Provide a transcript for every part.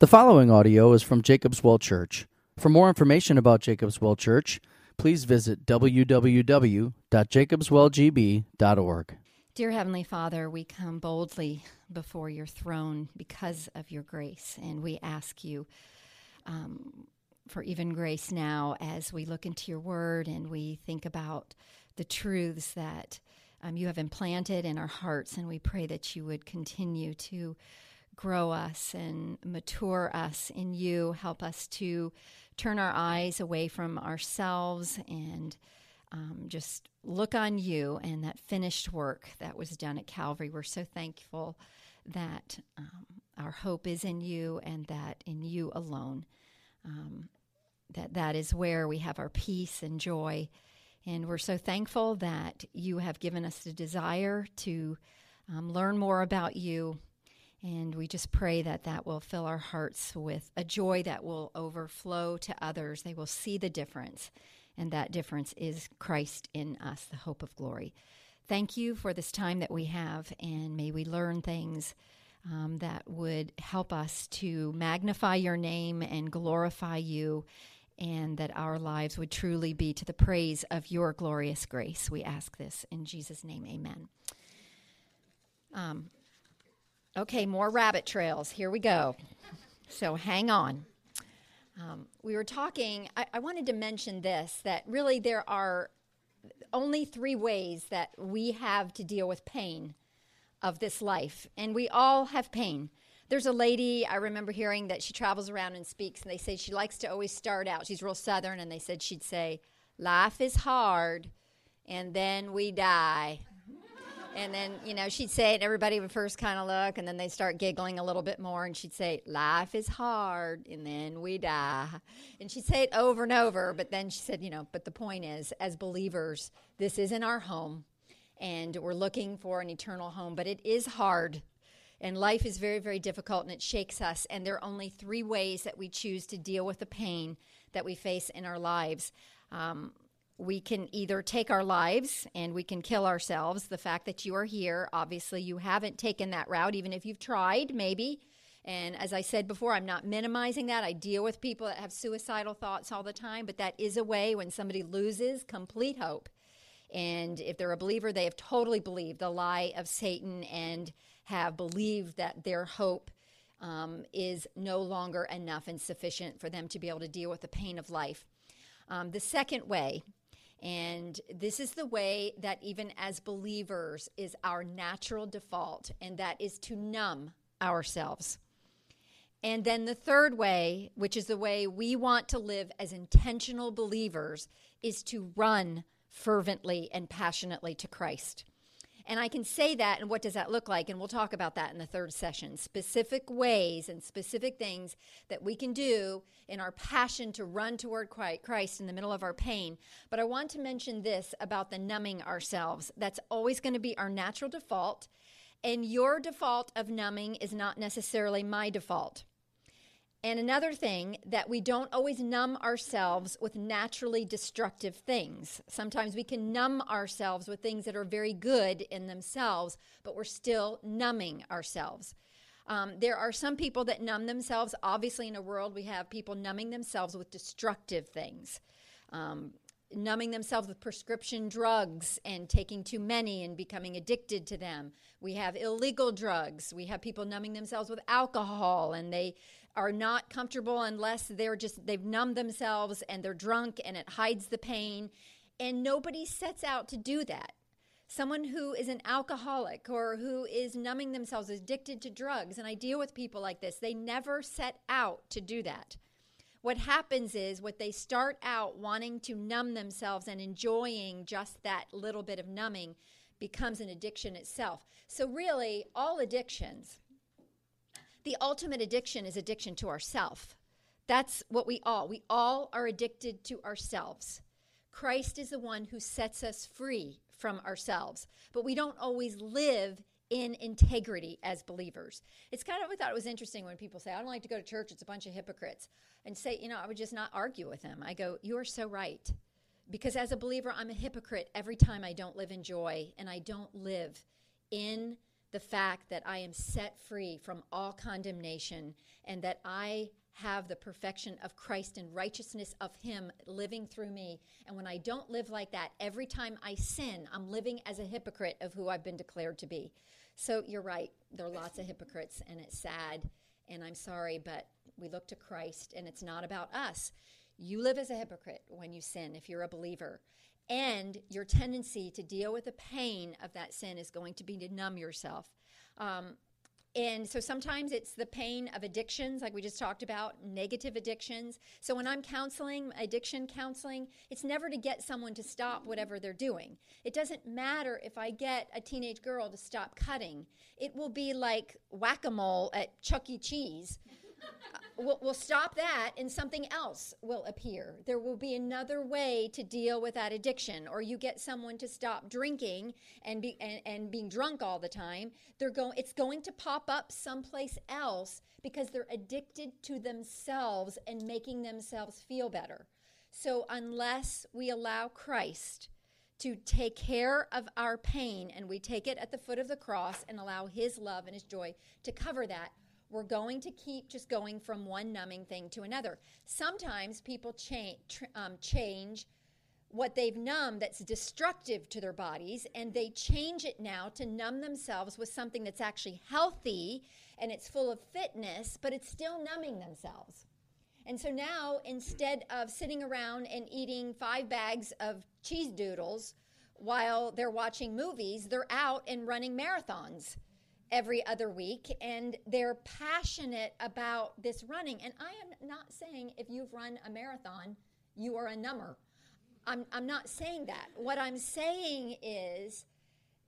The following audio is from Jacob's Well Church. For more information about Jacob's Well Church, please visit www.jacobswellgb.org. Dear Heavenly Father, we come boldly before your throne because of your grace, and we ask you um, for even grace now as we look into your word and we think about the truths that um, you have implanted in our hearts, and we pray that you would continue to grow us and mature us in you. Help us to turn our eyes away from ourselves and um, just look on you and that finished work that was done at Calvary. We're so thankful that um, our hope is in you and that in you alone. Um, that that is where we have our peace and joy. And we're so thankful that you have given us the desire to um, learn more about you and we just pray that that will fill our hearts with a joy that will overflow to others. They will see the difference, and that difference is Christ in us, the hope of glory. Thank you for this time that we have, and may we learn things um, that would help us to magnify your name and glorify you, and that our lives would truly be to the praise of your glorious grace. We ask this in Jesus' name, amen. Um, Okay, more rabbit trails. Here we go. So hang on. Um, we were talking, I, I wanted to mention this that really there are only three ways that we have to deal with pain of this life, and we all have pain. There's a lady I remember hearing that she travels around and speaks, and they say she likes to always start out. She's real southern, and they said she'd say, Life is hard, and then we die. And then, you know, she'd say it, and everybody would first kind of look, and then they'd start giggling a little bit more, and she'd say, Life is hard, and then we die. And she'd say it over and over, but then she said, You know, but the point is, as believers, this isn't our home, and we're looking for an eternal home, but it is hard. And life is very, very difficult, and it shakes us. And there are only three ways that we choose to deal with the pain that we face in our lives. Um, we can either take our lives and we can kill ourselves. The fact that you are here, obviously, you haven't taken that route, even if you've tried, maybe. And as I said before, I'm not minimizing that. I deal with people that have suicidal thoughts all the time, but that is a way when somebody loses complete hope. And if they're a believer, they have totally believed the lie of Satan and have believed that their hope um, is no longer enough and sufficient for them to be able to deal with the pain of life. Um, the second way and this is the way that, even as believers, is our natural default, and that is to numb ourselves. And then the third way, which is the way we want to live as intentional believers, is to run fervently and passionately to Christ. And I can say that, and what does that look like? And we'll talk about that in the third session. Specific ways and specific things that we can do in our passion to run toward Christ in the middle of our pain. But I want to mention this about the numbing ourselves. That's always going to be our natural default. And your default of numbing is not necessarily my default. And another thing that we don't always numb ourselves with naturally destructive things. Sometimes we can numb ourselves with things that are very good in themselves, but we're still numbing ourselves. Um, there are some people that numb themselves. Obviously, in a world, we have people numbing themselves with destructive things. Um, numbing themselves with prescription drugs and taking too many and becoming addicted to them. We have illegal drugs. We have people numbing themselves with alcohol and they are not comfortable unless they're just they've numbed themselves and they're drunk and it hides the pain. And nobody sets out to do that. Someone who is an alcoholic or who is numbing themselves addicted to drugs and i deal with people like this they never set out to do that. What happens is what they start out wanting to numb themselves and enjoying just that little bit of numbing becomes an addiction itself. So really all addictions the ultimate addiction is addiction to ourself. That's what we all, we all are addicted to ourselves. Christ is the one who sets us free from ourselves, but we don't always live in integrity as believers. It's kind of, I thought it was interesting when people say, I don't like to go to church, it's a bunch of hypocrites. And say, you know, I would just not argue with them. I go, You are so right. Because as a believer, I'm a hypocrite every time I don't live in joy and I don't live in the fact that I am set free from all condemnation and that I have the perfection of Christ and righteousness of Him living through me. And when I don't live like that, every time I sin, I'm living as a hypocrite of who I've been declared to be. So you're right, there are lots of hypocrites, and it's sad, and I'm sorry, but we look to Christ, and it's not about us. You live as a hypocrite when you sin if you're a believer. And your tendency to deal with the pain of that sin is going to be to numb yourself. Um, and so sometimes it's the pain of addictions, like we just talked about, negative addictions. So when I'm counseling, addiction counseling, it's never to get someone to stop whatever they're doing. It doesn't matter if I get a teenage girl to stop cutting, it will be like whack a mole at Chuck E. Cheese we'll, we'll stop that and something else will appear. There will be another way to deal with that addiction. Or you get someone to stop drinking and, be, and, and being drunk all the time. They're going, it's going to pop up someplace else because they're addicted to themselves and making themselves feel better. So unless we allow Christ to take care of our pain and we take it at the foot of the cross and allow his love and his joy to cover that, we're going to keep just going from one numbing thing to another. Sometimes people cha- tr- um, change what they've numbed that's destructive to their bodies and they change it now to numb themselves with something that's actually healthy and it's full of fitness, but it's still numbing themselves. And so now, instead of sitting around and eating five bags of cheese doodles while they're watching movies, they're out and running marathons every other week and they're passionate about this running. And I am not saying if you've run a marathon, you are a number. I'm, I'm not saying that. What I'm saying is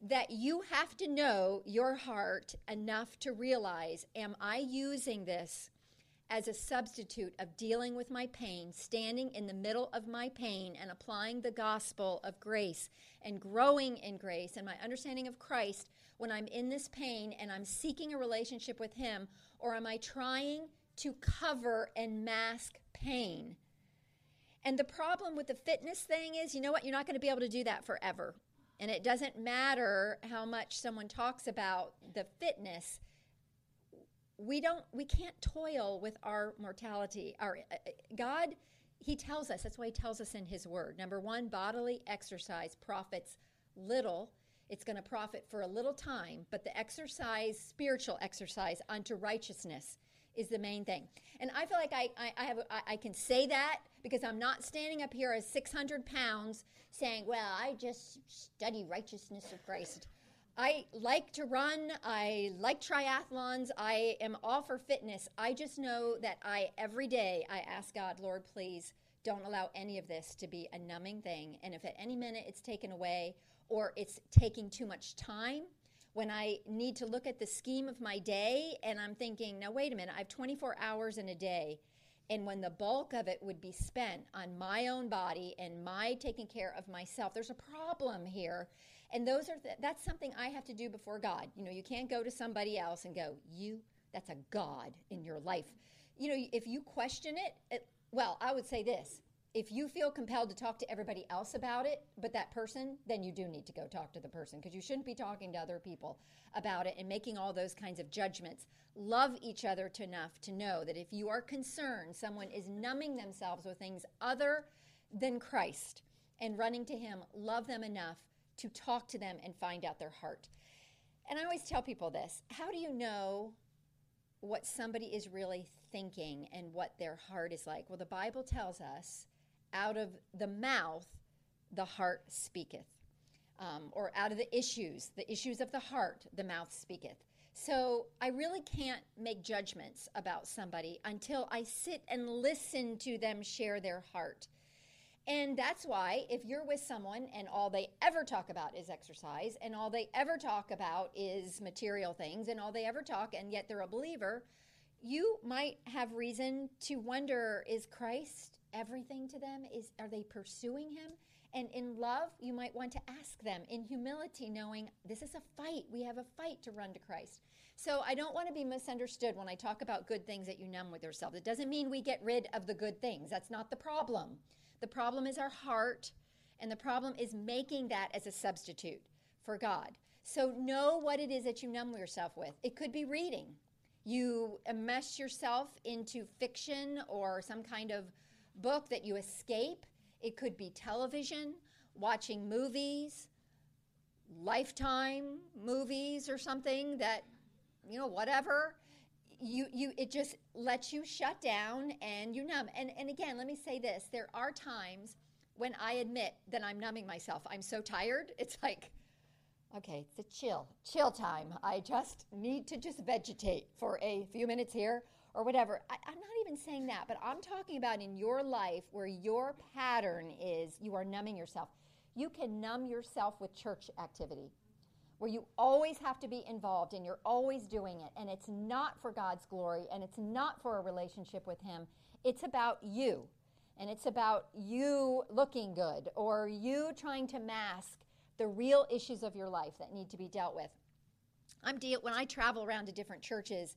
that you have to know your heart enough to realize am I using this as a substitute of dealing with my pain, standing in the middle of my pain and applying the gospel of grace and growing in grace and my understanding of Christ when I'm in this pain and I'm seeking a relationship with Him? Or am I trying to cover and mask pain? And the problem with the fitness thing is, you know what? You're not going to be able to do that forever. And it doesn't matter how much someone talks about the fitness. We don't we can't toil with our mortality. Our uh, uh God he tells us, that's why he tells us in his word. Number 1, bodily exercise profits little it's going to profit for a little time, but the exercise, spiritual exercise unto righteousness is the main thing. And I feel like I, I, I have I, I can say that because I'm not standing up here as 600 pounds saying, well, I just study righteousness of Christ. I like to run. I like triathlons. I am all for fitness. I just know that I, every day, I ask God, Lord, please don't allow any of this to be a numbing thing. And if at any minute it's taken away or it's taking too much time, when I need to look at the scheme of my day and I'm thinking, now wait a minute, I have 24 hours in a day. And when the bulk of it would be spent on my own body and my taking care of myself, there's a problem here. And those are th- that's something I have to do before God. You know, you can't go to somebody else and go, "You, that's a God in your life." You know, if you question it, it well, I would say this: if you feel compelled to talk to everybody else about it, but that person, then you do need to go talk to the person because you shouldn't be talking to other people about it and making all those kinds of judgments. Love each other to enough to know that if you are concerned someone is numbing themselves with things other than Christ and running to Him, love them enough to talk to them and find out their heart. And I always tell people this how do you know what somebody is really thinking and what their heart is like? Well, the Bible tells us out of the mouth the heart speaketh. Um, or out of the issues, the issues of the heart, the mouth speaketh. So I really can't make judgments about somebody until I sit and listen to them share their heart. And that's why if you're with someone and all they ever talk about is exercise and all they ever talk about is material things and all they ever talk and yet they're a believer, you might have reason to wonder is Christ everything to them? Is are they pursuing him? And in love, you might want to ask them in humility, knowing this is a fight. We have a fight to run to Christ. So I don't want to be misunderstood when I talk about good things that you numb with yourself. It doesn't mean we get rid of the good things. That's not the problem. The problem is our heart, and the problem is making that as a substitute for God. So know what it is that you numb yourself with. It could be reading. You immerse yourself into fiction or some kind of book that you escape. It could be television, watching movies, lifetime movies or something that, you know, whatever. You, you it just lets you shut down and you numb. And and again, let me say this. There are times when I admit that I'm numbing myself. I'm so tired. It's like, okay, it's a chill, chill time. I just need to just vegetate for a few minutes here or whatever. I, am not even saying that, but I'm talking about in your life where your pattern is you are numbing yourself. You can numb yourself with church activity where you always have to be involved and you're always doing it. And it's not for God's glory and it's not for a relationship with Him. It's about you. And it's about you looking good or you trying to mask the real issues of your life that need to be dealt with. I'm deal when I travel around to different churches,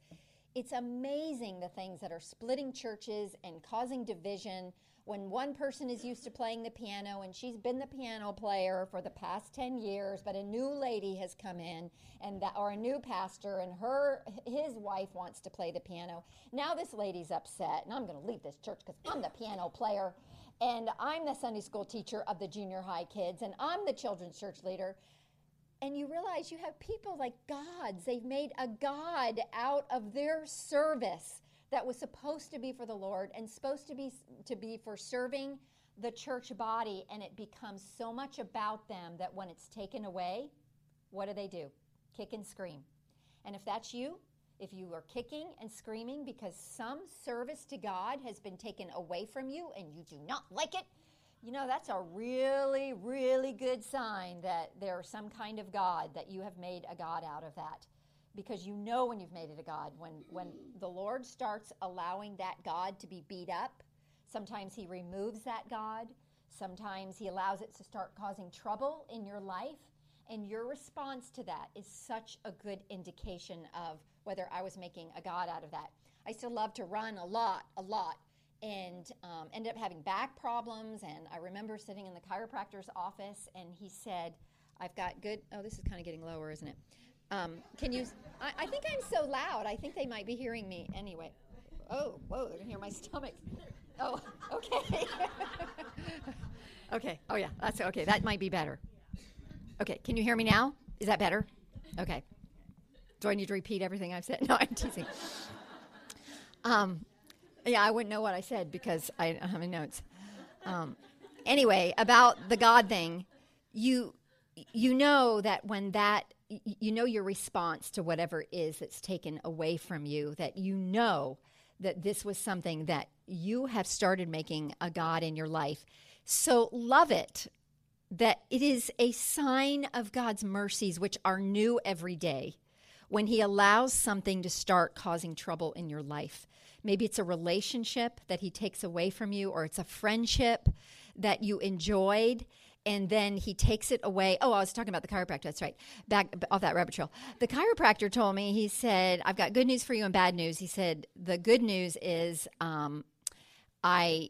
it's amazing the things that are splitting churches and causing division when one person is used to playing the piano and she's been the piano player for the past 10 years but a new lady has come in and that or a new pastor and her his wife wants to play the piano. Now this lady's upset and i'm going to leave this church because i'm the piano player and i'm the sunday school teacher of the junior high kids and i'm the children's church leader. And you realize you have people like gods. They've made a God out of their service that was supposed to be for the Lord and supposed to be to be for serving the church body and it becomes so much about them that when it's taken away, what do they do? Kick and scream. And if that's you, if you are kicking and screaming because some service to God has been taken away from you and you do not like it, you know, that's a really, really good sign that there's some kind of God, that you have made a God out of that. Because you know when you've made it a God. When, when the Lord starts allowing that God to be beat up, sometimes He removes that God, sometimes He allows it to start causing trouble in your life. And your response to that is such a good indication of whether I was making a God out of that. I still love to run a lot, a lot and um, ended up having back problems. And I remember sitting in the chiropractor's office, and he said, I've got good. Oh, this is kind of getting lower, isn't it? Um, can you? I, I, think I'm so loud. I think they might be hearing me anyway. Oh, whoa, they're gonna hear my stomach. Oh, okay. okay. Oh, yeah, that's okay. That might be better. Okay, can you hear me now? Is that better? Okay. Do I need to repeat everything I've said? No, I'm teasing. Um, yeah, I wouldn't know what I said because I don't have any notes. Um, anyway, about the God thing, you you know that when that you know your response to whatever it is that's taken away from you that you know that this was something that you have started making a god in your life. So love it that it is a sign of God's mercies which are new every day when he allows something to start causing trouble in your life. Maybe it's a relationship that he takes away from you, or it's a friendship that you enjoyed and then he takes it away. Oh, I was talking about the chiropractor. That's right. Back off that rabbit trail. The chiropractor told me, he said, I've got good news for you and bad news. He said, the good news is um, I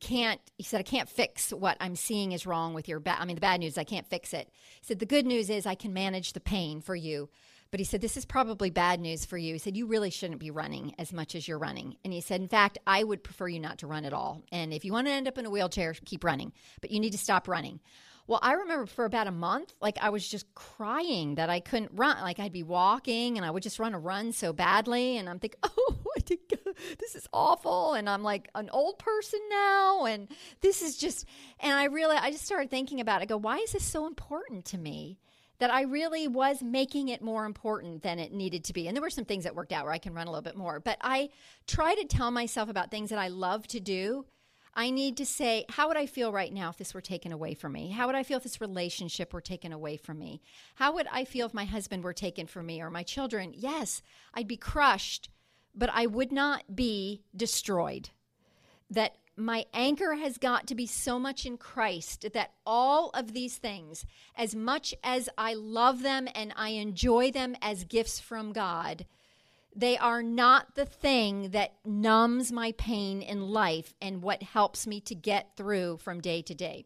can't, he said, I can't fix what I'm seeing is wrong with your back. I mean, the bad news, I can't fix it. He said, the good news is I can manage the pain for you. But he said, This is probably bad news for you. He said, You really shouldn't be running as much as you're running. And he said, In fact, I would prefer you not to run at all. And if you want to end up in a wheelchair, keep running, but you need to stop running. Well, I remember for about a month, like I was just crying that I couldn't run. Like I'd be walking and I would just run a run so badly. And I'm thinking, oh, this is awful. And I'm like an old person now. And this is just, and I really, I just started thinking about it. I go, why is this so important to me? That I really was making it more important than it needed to be. And there were some things that worked out where I can run a little bit more. But I try to tell myself about things that I love to do. I need to say, how would I feel right now if this were taken away from me? How would I feel if this relationship were taken away from me? How would I feel if my husband were taken from me or my children? Yes, I'd be crushed, but I would not be destroyed. That my anchor has got to be so much in Christ that all of these things, as much as I love them and I enjoy them as gifts from God, they are not the thing that numbs my pain in life and what helps me to get through from day to day.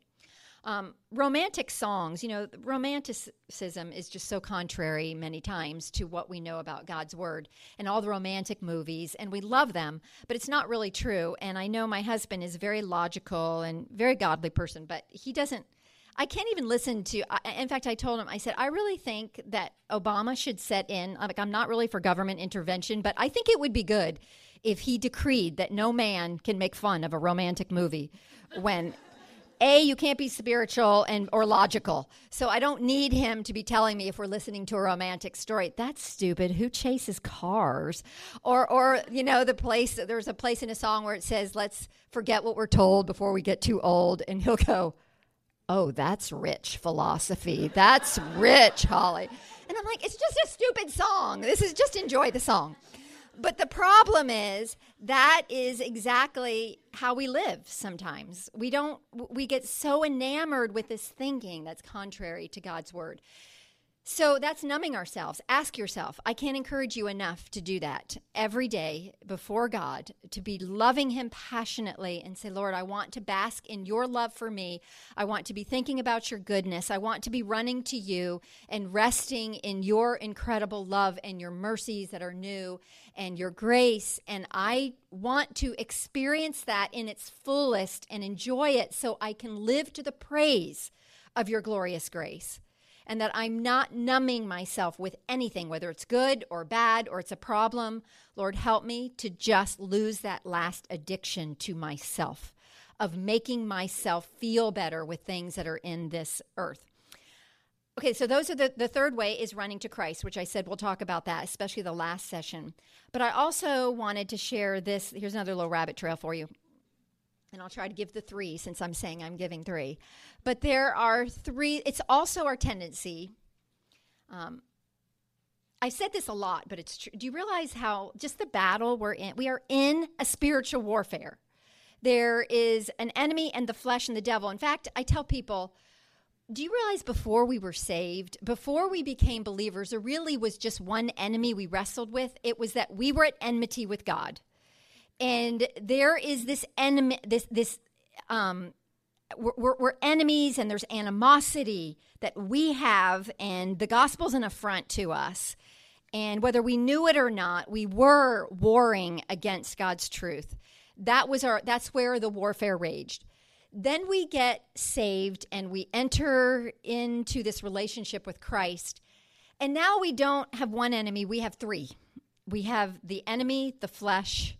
Um, romantic songs, you know, romanticism is just so contrary many times to what we know about God's word and all the romantic movies, and we love them, but it's not really true. And I know my husband is very logical and very godly person, but he doesn't. I can't even listen to. In fact, I told him, I said, I really think that Obama should set in. Like, I'm not really for government intervention, but I think it would be good if he decreed that no man can make fun of a romantic movie when a you can't be spiritual and or logical. So i don't need him to be telling me if we're listening to a romantic story. That's stupid. Who chases cars? Or or you know the place there's a place in a song where it says let's forget what we're told before we get too old. And he'll go oh that's rich philosophy. That's rich holly. And i'm like it's just a stupid song. This is just enjoy the song but the problem is that is exactly how we live sometimes. We don't we get so enamored with this thinking that's contrary to God's word. So that's numbing ourselves. Ask yourself. I can't encourage you enough to do that every day before God, to be loving Him passionately and say, Lord, I want to bask in your love for me. I want to be thinking about your goodness. I want to be running to you and resting in your incredible love and your mercies that are new and your grace. And I want to experience that in its fullest and enjoy it so I can live to the praise of your glorious grace and that I'm not numbing myself with anything, whether it's good or bad or it's a problem. Lord, help me to just lose that last addiction to myself of making myself feel better with things that are in this earth. Okay, so those are the, the third way is running to Christ, which I said we'll talk about that, especially the last session. But I also wanted to share this. Here's another little rabbit trail for you and I'll try to give the three since I'm saying I'm giving three. But there are three, it's also our tendency. Um, I said this a lot, but it's true. Do you realize how just the battle we're in? We are in a spiritual warfare. There is an enemy and the flesh and the devil. In fact, I tell people, do you realize before we were saved, before we became believers, there really was just one enemy we wrestled with? It was that we were at enmity with God and there is this enemy this this um we're, we're, enemies and there's animosity that we have and the gospel's an affront to us. And whether we knew it or not we were warring against god's truth. That was our that's where the warfare raged. Then we get saved and we enter into this relationship with christ. And now we don't have one enemy we have three. We have the enemy the flesh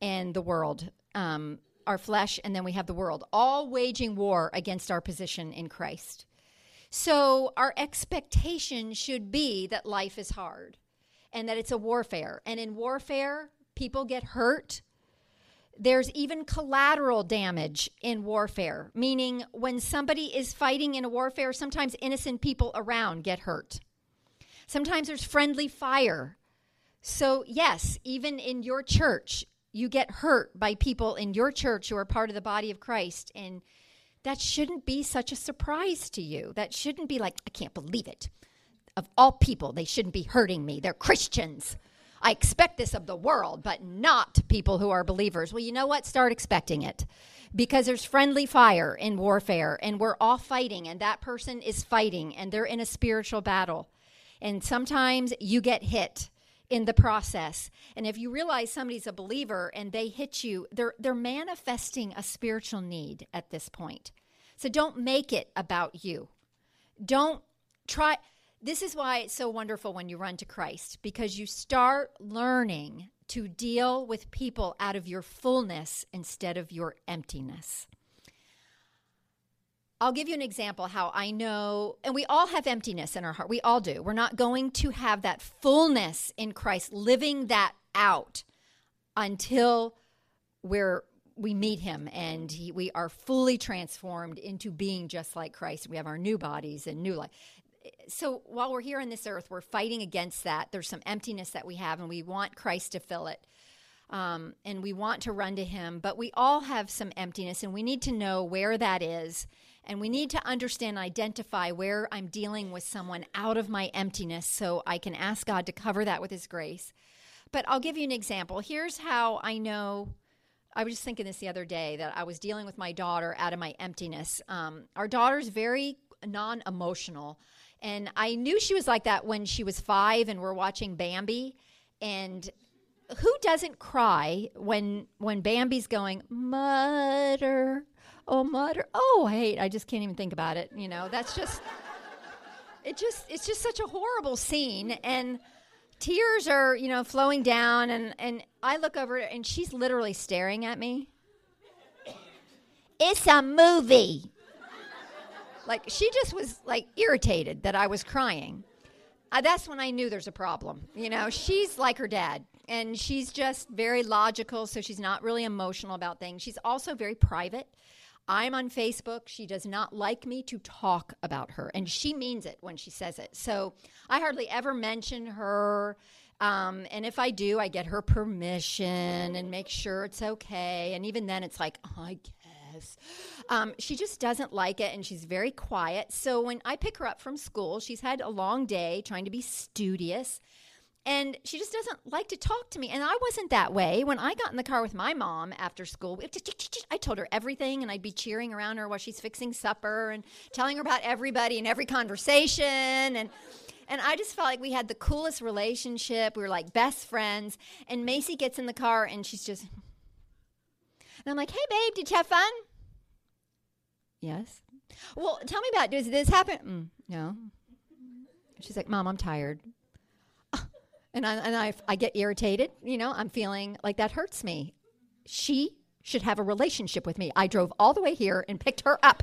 and the world, um, our flesh, and then we have the world, all waging war against our position in Christ. So our expectation should be that life is hard and that it's a warfare. And in warfare, people get hurt. There's even collateral damage in warfare, meaning when somebody is fighting in a warfare, sometimes innocent people around get hurt. Sometimes there's friendly fire. So, yes, even in your church, you get hurt by people in your church who are part of the body of Christ. And that shouldn't be such a surprise to you. That shouldn't be like, I can't believe it. Of all people, they shouldn't be hurting me. They're Christians. I expect this of the world, but not people who are believers. Well, you know what? Start expecting it because there's friendly fire in warfare and we're all fighting, and that person is fighting and they're in a spiritual battle. And sometimes you get hit in the process. And if you realize somebody's a believer and they hit you, they're they're manifesting a spiritual need at this point. So don't make it about you. Don't try this is why it's so wonderful when you run to Christ because you start learning to deal with people out of your fullness instead of your emptiness. I'll give you an example how I know, and we all have emptiness in our heart. We all do. We're not going to have that fullness in Christ, living that out until we're we meet him and he, we are fully transformed into being just like Christ. We have our new bodies and new life. So while we're here on this earth, we're fighting against that. There's some emptiness that we have, and we want Christ to fill it. Um, and we want to run to him, but we all have some emptiness, and we need to know where that is and we need to understand, identify where I'm dealing with someone out of my emptiness so I can ask God to cover that with His grace. But I'll give you an example. Here's how I know I was just thinking this the other day that I was dealing with my daughter out of my emptiness. Um, our daughter's very non emotional. And I knew she was like that when she was five and we're watching Bambi. And who doesn't cry when when Bambi's going, mutter, oh, mutter, oh, hate, I just can't even think about it. You know, that's just, it just, it's just such a horrible scene. And, tears are you know flowing down and and i look over and she's literally staring at me it's a movie like she just was like irritated that i was crying uh, that's when i knew there's a problem you know she's like her dad and she's just very logical so she's not really emotional about things she's also very private I'm on Facebook. She does not like me to talk about her, and she means it when she says it. So I hardly ever mention her. Um, and if I do, I get her permission and make sure it's okay. And even then, it's like, I guess. Um, she just doesn't like it, and she's very quiet. So when I pick her up from school, she's had a long day trying to be studious and she just doesn't like to talk to me. And I wasn't that way. When I got in the car with my mom after school, I told her everything, and I'd be cheering around her while she's fixing supper and telling her about everybody and every conversation. And and I just felt like we had the coolest relationship. We were like best friends. And Macy gets in the car, and she's just, and I'm like, "Hey, babe, did you have fun?" Yes. Well, tell me about. Does this happen? Mm, no. She's like, "Mom, I'm tired." And I, and I, I get irritated. You know, I'm feeling like that hurts me. She should have a relationship with me. I drove all the way here and picked her up.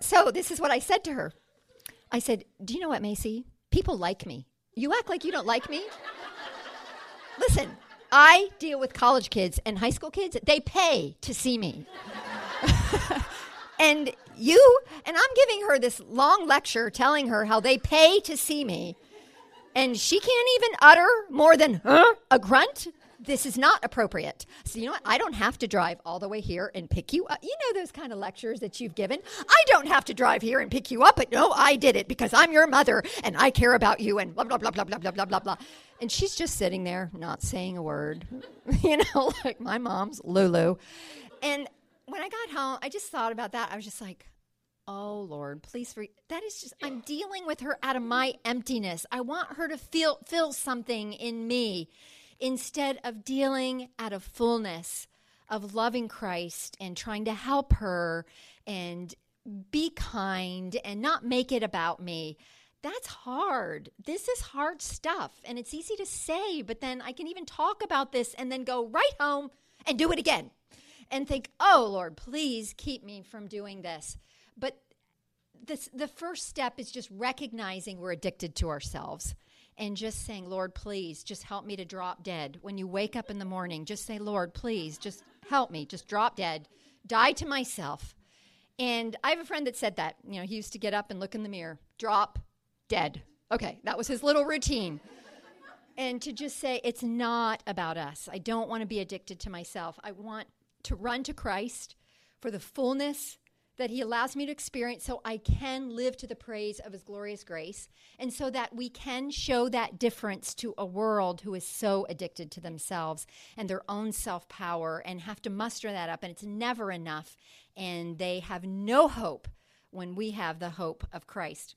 so this is what I said to her. I said, "Do you know what, Macy? People like me. You act like you don't like me. Listen, I deal with college kids and high school kids. They pay to see me." and you and I'm giving her this long lecture telling her how they pay to see me and she can't even utter more than huh, a grunt, this is not appropriate. So, you know what? I don't have to drive all the way here and pick you up. You know those kind of lectures that you've given? I don't have to drive here and pick you up, but no, I did it because I'm your mother and I care about you and blah, blah, blah, blah, blah, blah, blah, blah, blah. And she's just sitting there, not saying a word, you know, like my mom's Lulu. And when I got home, I just thought about that. I was just like, Oh Lord, please. That is just I'm dealing with her out of my emptiness. I want her to feel feel something in me instead of dealing out of fullness of loving Christ and trying to help her and be kind and not make it about me. That's hard. This is hard stuff and it's easy to say, but then I can even talk about this and then go right home and do it again and think, "Oh Lord, please keep me from doing this." But this, the first step is just recognizing we're addicted to ourselves and just saying, Lord, please, just help me to drop dead. When you wake up in the morning, just say, Lord, please, just help me, just drop dead, die to myself. And I have a friend that said that. You know, he used to get up and look in the mirror, drop dead. Okay, that was his little routine. and to just say, it's not about us. I don't want to be addicted to myself. I want to run to Christ for the fullness that He allows me to experience so I can live to the praise of His glorious grace, and so that we can show that difference to a world who is so addicted to themselves and their own self power and have to muster that up, and it's never enough, and they have no hope when we have the hope of Christ.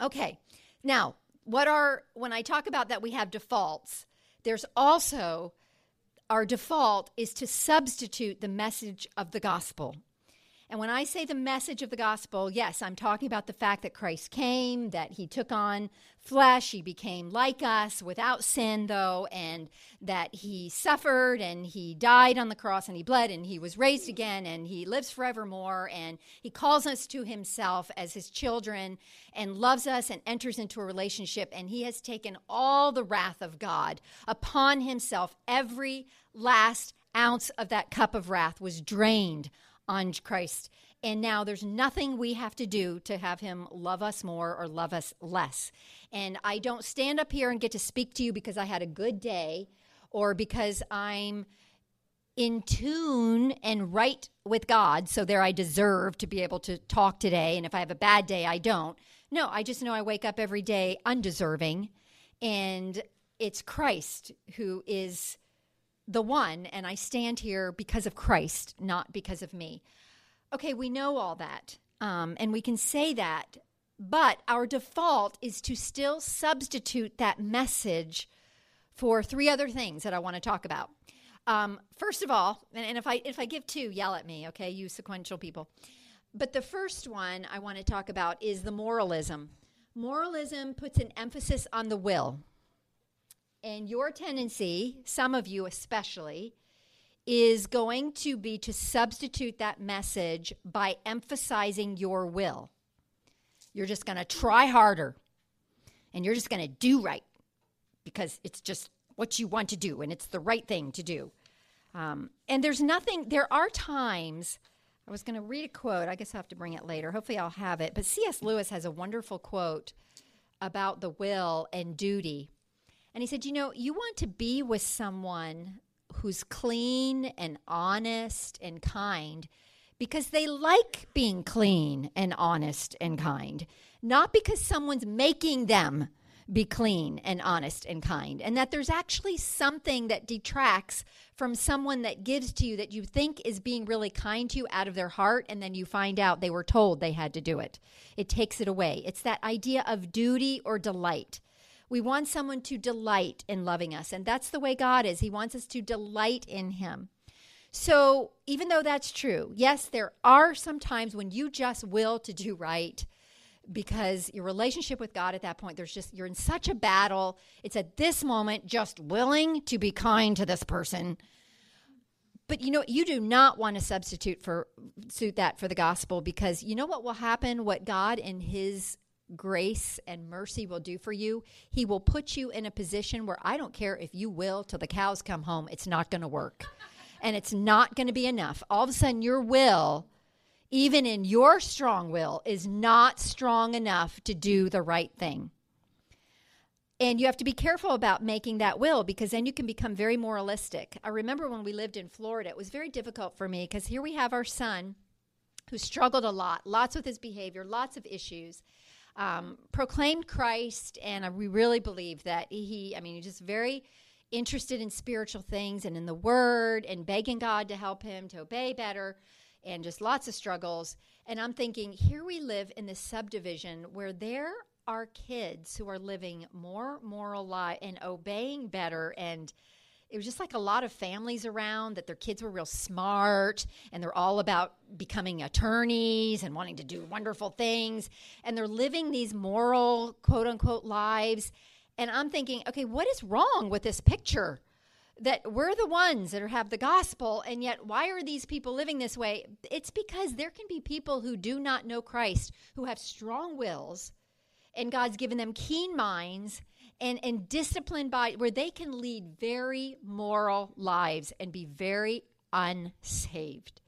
Okay, now, what are, when I talk about that we have defaults, there's also our default is to substitute the message of the gospel and when I say the message of the gospel, yes, I'm talking about the fact that Christ came, that he took on flesh, he became like us without sin, though, and that he suffered and he died on the cross and he bled and he was raised again and he lives forevermore and he calls us to himself as his children and loves us and enters into a relationship. And he has taken all the wrath of God upon himself. Every last ounce of that cup of wrath was drained on Christ. And now there's nothing we have to do to have him love us more or love us less. And I don't stand up here and get to speak to you because I had a good day or because I'm in tune and right with God. So there I deserve to be able to talk today. And if I have a bad day, I don't. No, I just know I wake up every day undeserving. And it's Christ who is the one, and I stand here because of Christ, not because of me. Okay, we know all that, um, and we can say that, but our default is to still substitute that message for three other things that I want to talk about. Um, first of all, and, and if I if I give two, yell at me, okay, you sequential people. But the first one I want to talk about is the moralism. Moralism puts an emphasis on the will. And your tendency, some of you especially, is going to be to substitute that message by emphasizing your will. You're just going to try harder and you're just going to do right because it's just what you want to do and it's the right thing to do. Um, and there's nothing, there are times, I was going to read a quote. I guess I'll have to bring it later. Hopefully, I'll have it. But C.S. Lewis has a wonderful quote about the will and duty. And he said, You know, you want to be with someone who's clean and honest and kind because they like being clean and honest and kind, not because someone's making them be clean and honest and kind. And that there's actually something that detracts from someone that gives to you that you think is being really kind to you out of their heart, and then you find out they were told they had to do it. It takes it away. It's that idea of duty or delight. We want someone to delight in loving us. And that's the way God is. He wants us to delight in Him. So, even though that's true, yes, there are some times when you just will to do right because your relationship with God at that point, there's just, you're in such a battle. It's at this moment just willing to be kind to this person. But you know, you do not want to substitute for suit that for the gospel because you know what will happen? What God in His grace and mercy will do for you, He will put you in a position where I don't care if you will till the cows come home, it's not going to work. and it's not going to be enough. All of a sudden, your will, even in your strong will, is not strong enough to do the right thing. And you have to be careful about making that will because then you can become very moralistic. I remember when we lived in Florida, it was very difficult for me because here we have our son who struggled a lot, lots with his behavior, lots of issues um, proclaimed Christ, and we really believe that he, I mean, he's just very interested in spiritual things and in the Word and begging God to help him to obey better and just lots of struggles. And I'm thinking, here we live in this subdivision where there are kids who are living more moral life and obeying better and it was just like a lot of families around that their kids were real smart and they're all about becoming attorneys and wanting to do wonderful things. And they're living these moral quote unquote lives. And i'm thinking okay what is wrong with this picture? That we're the ones that have the gospel and yet why are these people living this way? It's because there can be people who do not know christ who have strong wills and god's given them keen minds and, and disciplined by where they can lead very moral lives and be very unsaved.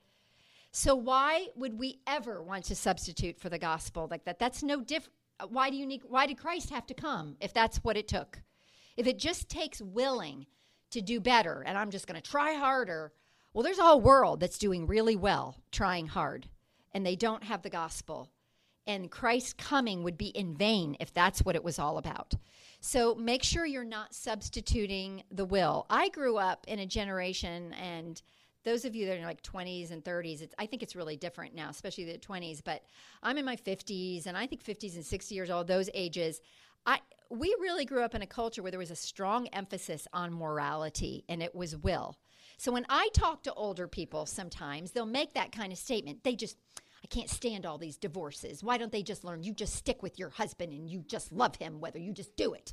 So why would we ever want to substitute for the gospel like that? That's no diff. Why do you need? Why did Christ have to come if that's what it took? If it just takes willing to do better, and I'm just going to try harder. Well, there's a whole world that's doing really well trying hard, and they don't have the gospel. And Christ's coming would be in vain if that's what it was all about. So make sure you're not substituting the will. I grew up in a generation, and those of you that are like 20s and 30s, I think it's really different now, especially the 20s. But I'm in my 50s, and I think 50s and 60 years old, those ages. I we really grew up in a culture where there was a strong emphasis on morality, and it was will. So when I talk to older people, sometimes they'll make that kind of statement. They just I can't stand all these divorces. Why don't they just learn? You just stick with your husband and you just love him, whether you just do it.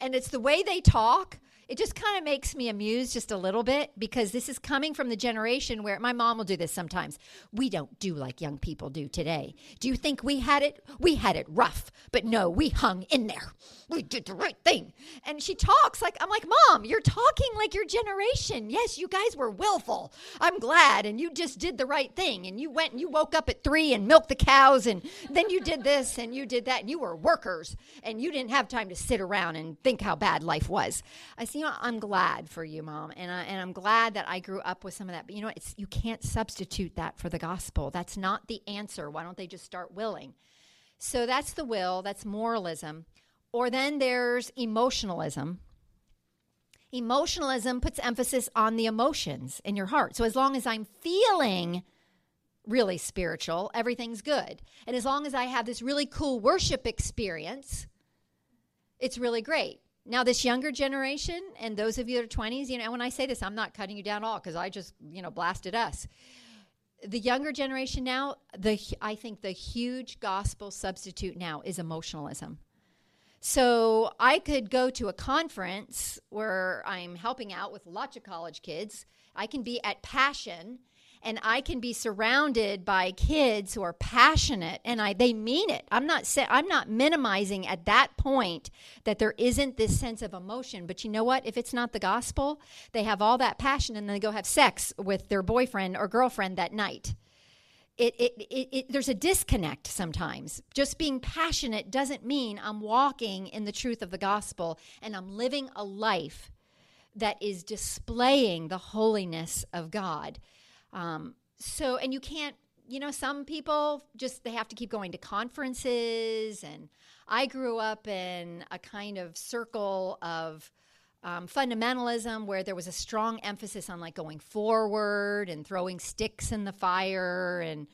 And it's the way they talk it just kind of makes me amused just a little bit because this is coming from the generation where my mom will do this sometimes. We don't do like young people do today. Do you think we had it? We had it rough, but no, we hung in there. We did the right thing. And she talks like, I'm like, Mom, you're talking like your generation. Yes, you guys were willful. I'm glad. And you just did the right thing. And you went and you woke up at three and milked the cows. And then you did this and you did that. And you were workers and you didn't have time to sit around and think how bad life was. I see you know, I'm glad for you, mom, and I, and I'm glad that I grew up with some of that. But you know, it's you can't substitute that for the gospel. That's not the answer. Why don't they just start willing? So that's the will. That's moralism. Or then there's emotionalism. Emotionalism puts emphasis on the emotions in your heart. So as long as I'm feeling really spiritual, everything's good. And as long as I have this really cool worship experience, it's really great. Now, this younger generation and those of you that are 20s, you know, when I say this, I'm not cutting you down at all because I just, you know, blasted us. The younger generation now, the I think the huge gospel substitute now is emotionalism. So I could go to a conference where I'm helping out with lots of college kids. I can be at Passion and I can be surrounded by kids who are passionate and I they mean it. I'm not sa- I'm not minimizing at that point that there isn't this sense of emotion, but you know what? If it's not the gospel, they have all that passion and then they go have sex with their boyfriend or girlfriend that night. It, it, it, it, there's a disconnect sometimes. Just being passionate doesn't mean I'm walking in the truth of the gospel and I'm living a life that is displaying the holiness of God. Um, so, and you can't, you know, some people just they have to keep going to conferences. And I grew up in a kind of circle of um, fundamentalism where there was a strong emphasis on like going forward and throwing sticks in the fire and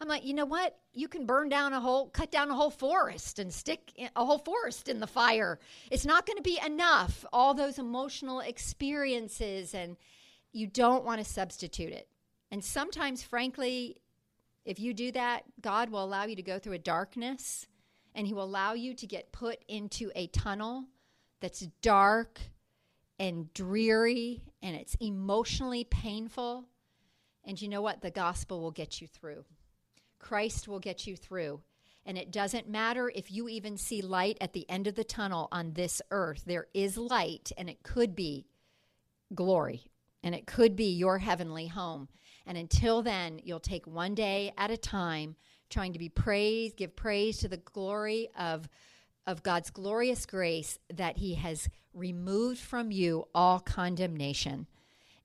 I'm like, you know what? You can burn down a whole, cut down a whole forest and stick a whole forest in the fire. It's not going to be enough. All those emotional experiences, and you don't want to substitute it. And sometimes, frankly, if you do that, God will allow you to go through a darkness and He will allow you to get put into a tunnel that's dark and dreary and it's emotionally painful. And you know what? The gospel will get you through. Christ will get you through. And it doesn't matter if you even see light at the end of the tunnel on this earth. There is light, and it could be glory, and it could be your heavenly home. And until then, you'll take one day at a time, trying to be praised, give praise to the glory of, of God's glorious grace that He has removed from you all condemnation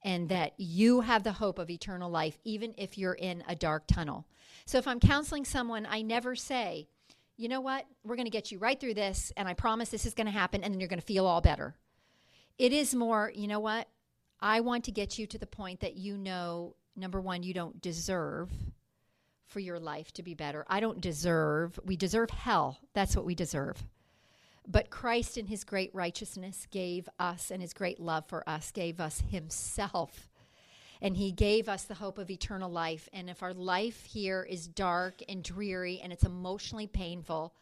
and that you have the hope of eternal life, even if you're in a dark tunnel. So if I'm counseling someone, I never say, you know what, we're going to get you right through this, and I promise this is going to happen, and then you're going to feel all better. It is more, you know what, I want to get you to the point that you know number one, you don't deserve for your life to be better. I don't deserve, we deserve hell. That's what we deserve. But Christ, in his great righteousness, gave us, and his great love for us, gave us himself. And he gave us the hope of eternal life. And if our life here is dark and dreary and it's emotionally painful,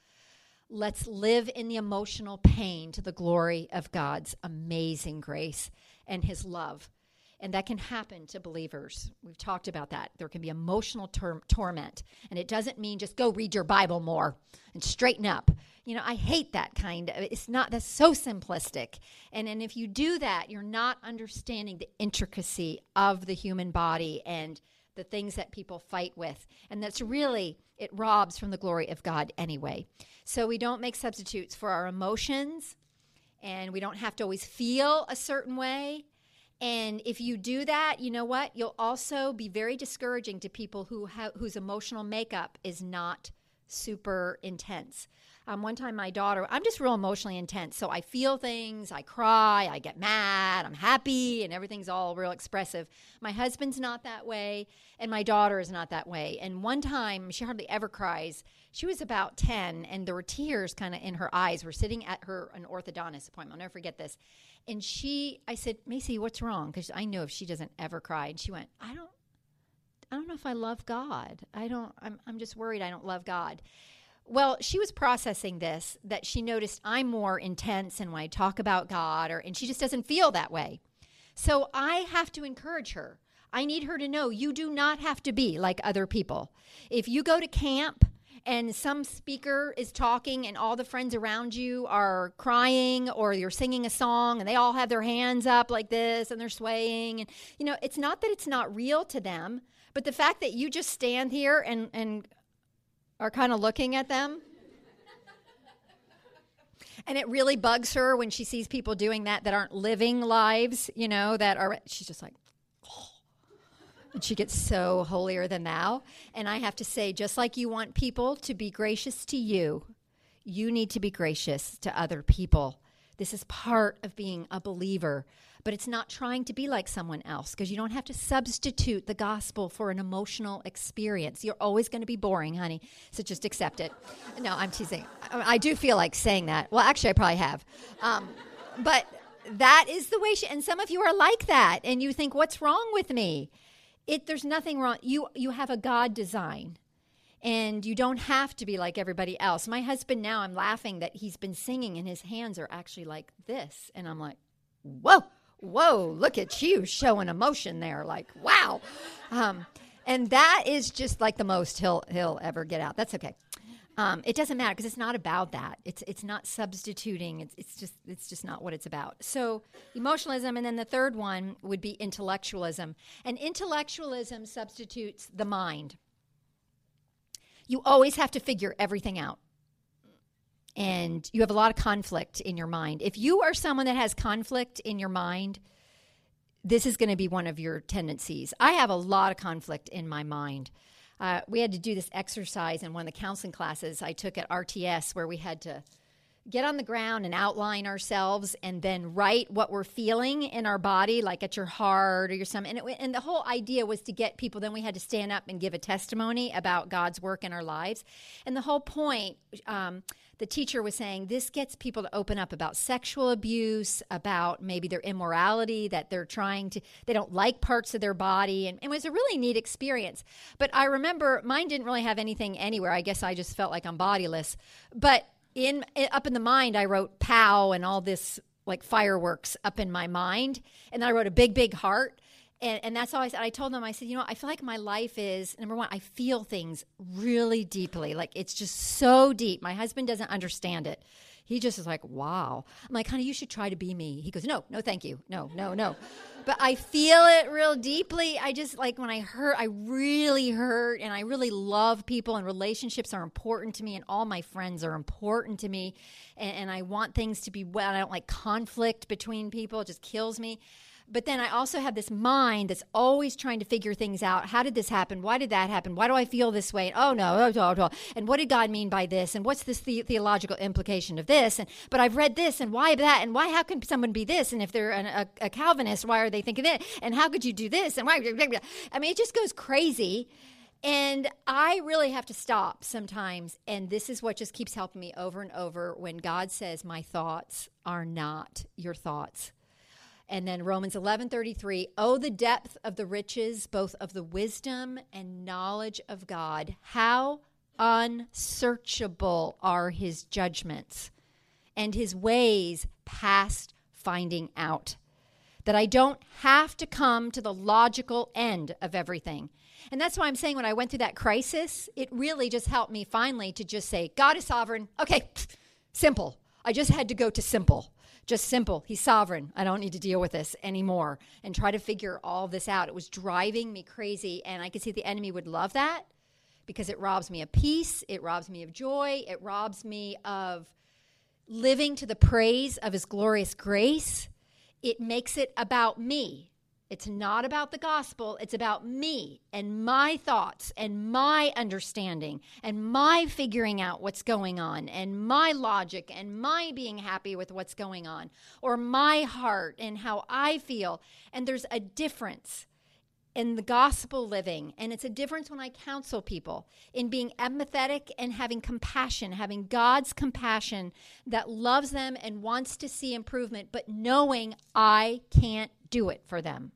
let's live in the emotional pain to the glory of God's amazing grace and his love. And that can happen to believers. We've talked about that. There can be emotional tor- torment. And it doesn't mean just go read your Bible more and straighten up. You know, I hate that kind of it's not that's so simplistic. And and if you do that, you're not understanding the intricacy of the human body and the things that people fight with. And that's really it robs from the glory of God anyway. So we don't make substitutes for our emotions and we don't have to always feel a certain way and if you do that, you know what? You'll also be very discouraging to people who ha- whose emotional makeup is not super intense. Um, one time, my daughter, I'm just real emotionally intense. So I feel things, I cry, I get mad, I'm happy, and everything's all real expressive. My husband's not that way, and my daughter is not that way. And one time, she hardly ever cries. She was about 10, and there were tears kind of in her eyes. We're sitting at her an orthodontist appointment. I'll never forget this. And she, I said, Macy, what's wrong? Because I know if she doesn't ever cry. And she went, I don't, I don't know if I love God. I don't, I'm, I'm just worried I don't love God. Well, she was processing this that she noticed I'm more intense and when I talk about God, or and she just doesn't feel that way. So I have to encourage her. I need her to know you do not have to be like other people. If you go to camp and some speaker is talking and all the friends around you are crying or you're singing a song and they all have their hands up like this and they're swaying and you know it's not that it's not real to them but the fact that you just stand here and and are kind of looking at them. and it really bugs her when she sees people doing that that aren't living lives, you know, that are, she's just like. And she gets so holier than thou. And I have to say, just like you want people to be gracious to you, you need to be gracious to other people. This is part of being a believer. but it's not trying to be like someone else because you don't have to substitute the gospel for an emotional experience. You're always going to be boring, honey. So just accept it. No, I'm teasing. I, I do feel like saying that. Well, actually, I probably have. Um, but that is the way she, and some of you are like that and you think what's wrong with me it there's nothing wrong. You you have a god design and you don't have to be like everybody else. My husband now i'm laughing that he's been singing and his hands are actually like this and i'm like whoa whoa look at you showing emotion there like wow. Um, and that is just like the most he'll he'll ever get out. That's okay um, it doesn't matter because it's not about that. It's it's not substituting. It's it's just it's just not what it's about. So emotionalism, and then the third one would be intellectualism. And intellectualism substitutes the mind. You always have to figure everything out. And you have a lot of conflict in your mind. If you are someone that has conflict in your mind, this is going to be one of your tendencies. I have a lot of conflict in my mind uh, we had to do this exercise in one of the counseling classes I took at RTS where we had to get on the ground and outline ourselves and then write what we're feeling in our body, like at your heart or your stomach. And, and the whole idea was to get people, then we had to stand up and give a testimony about God's work in our lives. And the whole point, um, the teacher was saying this gets people to open up about sexual abuse, about maybe their immorality, that they're trying to, they don't like parts of their body. And, and it was a really neat experience. But I remember mine didn't really have anything anywhere. I guess I just felt like I'm bodiless. But in up in the mind, I wrote pow and all this like fireworks up in my mind. And then I wrote a big, big heart. And, and that's all I said. I told them, I said, you know, I feel like my life is number one, I feel things really deeply. Like it's just so deep. My husband doesn't understand it. He just is like, wow. I'm like, honey, you should try to be me. He goes, no, no, thank you. No, no, no. but I feel it real deeply. I just like when I hurt, I really hurt and I really love people and relationships are important to me and all my friends are important to me. And, and I want things to be well. I don't like conflict between people. It just kills me. But then I also have this mind that's always trying to figure things out. How did this happen? Why did that happen? Why do I feel this way? oh no, oh, oh, oh. and what did God mean by this? And what's this the- theological implication of this? And but I've read this, and why that? And why? How can someone be this? And if they're an, a, a Calvinist, why are they thinking that? And how could you do this? And why? I mean, it just goes crazy. And I really have to stop sometimes. And this is what just keeps helping me over and over when God says, My thoughts are not your thoughts. And then Romans 11:33, "Oh the depth of the riches both of the wisdom and knowledge of God. How unsearchable are his judgments and his ways past finding out." That I don't have to come to the logical end of everything. And that's why I'm saying when I went through that crisis, it really just helped me finally to just say, God is sovereign. Okay, simple. I just had to go to simple. Just simple. He's sovereign. I don't need to deal with this anymore and try to figure all this out. It was driving me crazy. And I could see the enemy would love that because it robs me of peace, it robs me of joy, it robs me of living to the praise of his glorious grace. It makes it about me. It's not about the gospel. It's about me and my thoughts and my understanding and my figuring out what's going on and my logic and my being happy with what's going on or my heart and how I feel. And there's a difference in the gospel living. And it's a difference when I counsel people in being empathetic and having compassion, having God's compassion that loves them and wants to see improvement, but knowing I can't do it for them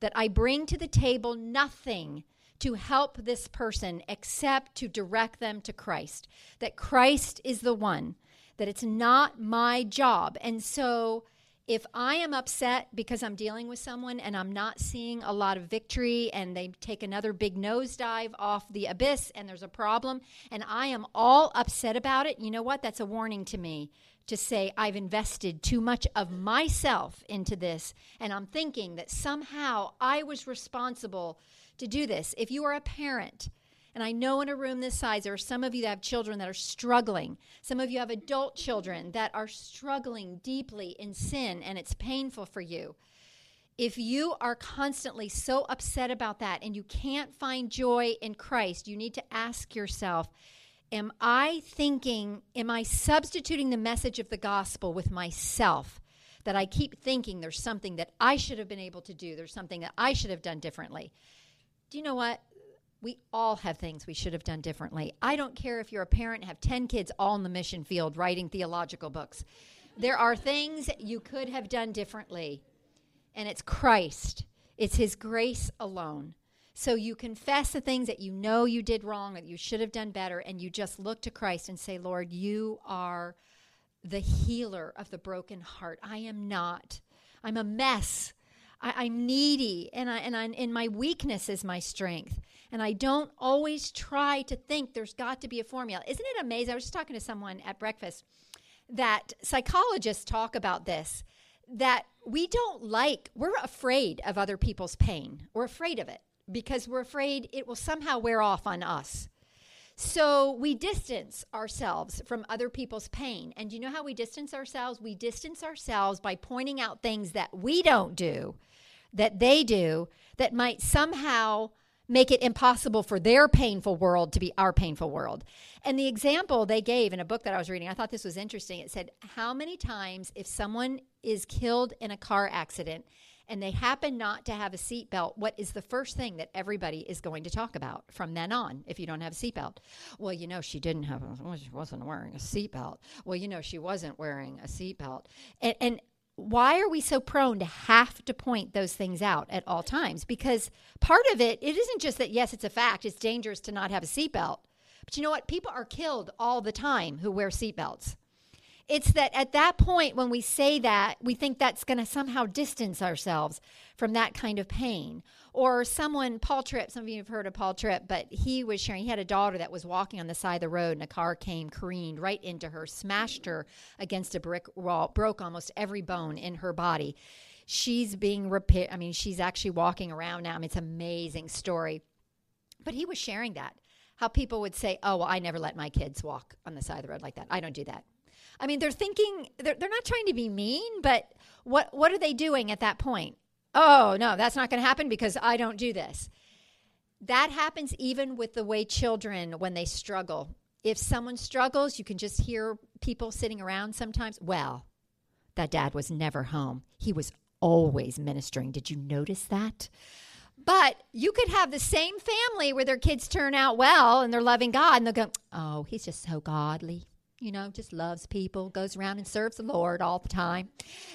that I bring to the table nothing to help this person except to direct them to Christ, that Christ is the one, that it's not my job. And so if I am upset because I'm dealing with someone and I'm not seeing a lot of victory and they take another big nosedive off the abyss and there's a problem and I am all upset about it, you know what? That's a warning to me to say, I've invested too much of myself into this, and I'm thinking that somehow I was responsible to do this. If you are a parent, and I know in a room this size, there are some of you that have children that are struggling. Some of you have adult children that are struggling deeply in sin, and it's painful for you. If you are constantly so upset about that and you can't find joy in Christ, you need to ask yourself am I thinking, am I substituting the message of the gospel with myself? that I keep thinking there's something that I should have been able to do, there's something that I should have done differently. Do you know what? We all have things we should have done differently. I don't care if you're a parent have 10 kids all in the mission field writing theological books. There are things you could have done differently, and it's Christ. It's His grace alone. So you confess the things that you know you did wrong, that you should have done better, and you just look to Christ and say, Lord, you are the healer of the broken heart. I am not. I'm a mess. I, am needy, and I and I, and my weakness is my strength. And I don't always try to think there's got to be a formula. Isn't it amazing? I was just talking to someone at breakfast that psychologists talk about this that we don't like, we're afraid of other people's pain. We're afraid of it because we're afraid it will somehow wear off on us. So we distance ourselves from other people's pain. And you know how we distance ourselves? We distance ourselves by pointing out things that we don't do, that they do, that might somehow make it impossible for their painful world to be our painful world. And the example they gave in a book that I was reading, I thought this was interesting. It said, How many times, if someone is killed in a car accident and they happen not to have a seatbelt, what is the first thing that everybody is going to talk about from then on if you don't have a seatbelt? Well, you know, she didn't have, a, well, she wasn't wearing a seatbelt. Well, you know, she wasn't wearing a seatbelt. And, and why are we so prone to have to point those things out at all times? Because part of it, it isn't just that, yes, it's a fact, it's dangerous to not have a seatbelt. But you know what? People are killed all the time who wear seatbelts. It's that at that point, when we say that, we think that's going to somehow distance ourselves from that kind of pain. Or someone, Paul Tripp, some of you have heard of Paul Tripp, but he was sharing, he had a daughter that was walking on the side of the road and a car came, careened right into her, smashed her against a brick wall, broke almost every bone in her body. She's being repaired. I mean, she's actually walking around now. I mean, it's an amazing story. But he was sharing that how people would say, Oh, well, I never let my kids walk on the side of the road like that. I don't do that. I mean, they're thinking they're, they're not trying to be mean, but what what are they doing at that point? Oh, no, that's not going to happen because I don't do this. That happens even with the way children when they struggle. If someone struggles, you can just hear people sitting around sometimes. Well, that dad was never home. He was always ministering. Did you notice that? But you could have the same family where their kids turn out well and they're loving God and they'll go, Oh, he's just so godly you know, just loves people, goes around and serves the Lord all the time.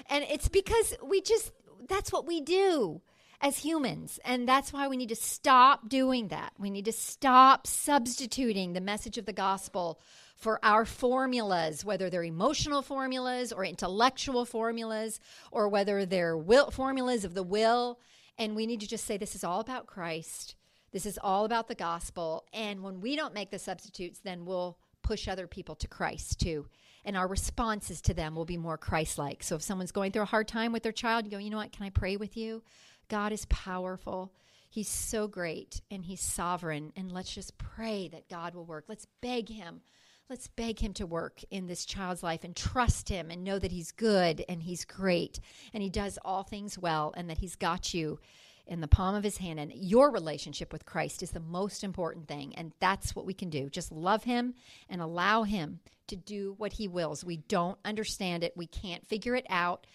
And it's because we just, that's what we do as humans. And that's why we need to stop doing that. We need to stop substituting the message of the gospel for our formulas, whether they're emotional formulas or intellectual formulas, or whether they're will, formulas of the will. And we need to just say, this is all about Christ. This is all about the gospel. And when we don't make the substitutes, then we'll push other people to Christ too. And our responses to them will be more Christ like. So if someone's going through a hard time with their child, you go, you know what, can I pray with you? God is powerful. He's so great and He's sovereign. And let's just pray that God will work. Let's beg Him. Let's beg Him to work in this child's life and trust Him and know that He's good and He's great and He does all things well and that He's got you in the palm of his hand. And your relationship with Christ is the most important thing. And that's what we can do. Just love him and allow him to do what he wills. We don't understand it, we can't figure it out.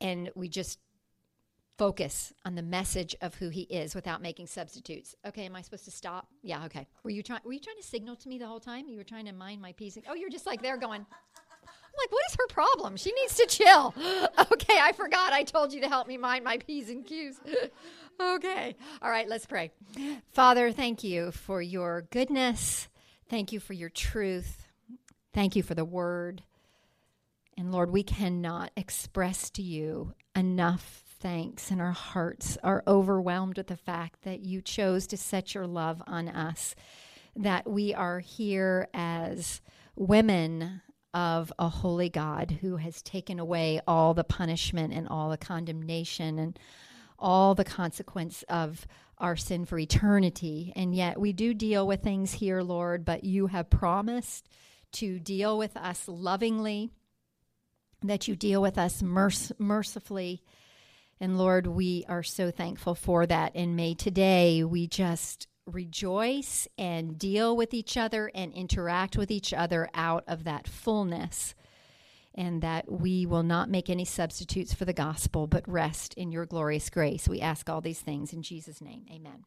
And we just focus on the message of who he is without making substitutes. Okay, am I supposed to stop? Yeah, okay. Were you trying were you trying to signal to me the whole time? You were trying to mind my piece. Oh, you're just like they're going like, what is her problem? She needs to chill. okay, I forgot. I told you to help me mind my P's and Q's. okay. All right, let's pray. Father, thank you for your goodness. Thank you for your truth. Thank you for the word. And Lord, we cannot express to you enough thanks, and our hearts are overwhelmed with the fact that you chose to set your love on us, that we are here as women of a holy God who has taken away all the punishment and all the condemnation and all the consequence of our sin for eternity. And yet we do deal with things here, Lord, but you have promised to deal with us lovingly, that you deal with us merc- mercifully. And Lord, we are so thankful for that. And may today we just rejoice and deal with each other and interact with each other out of that fullness. and that we will not make any substitutes for the gospel, but rest in your glorious grace. We ask all these things in Jesus' name. Amen.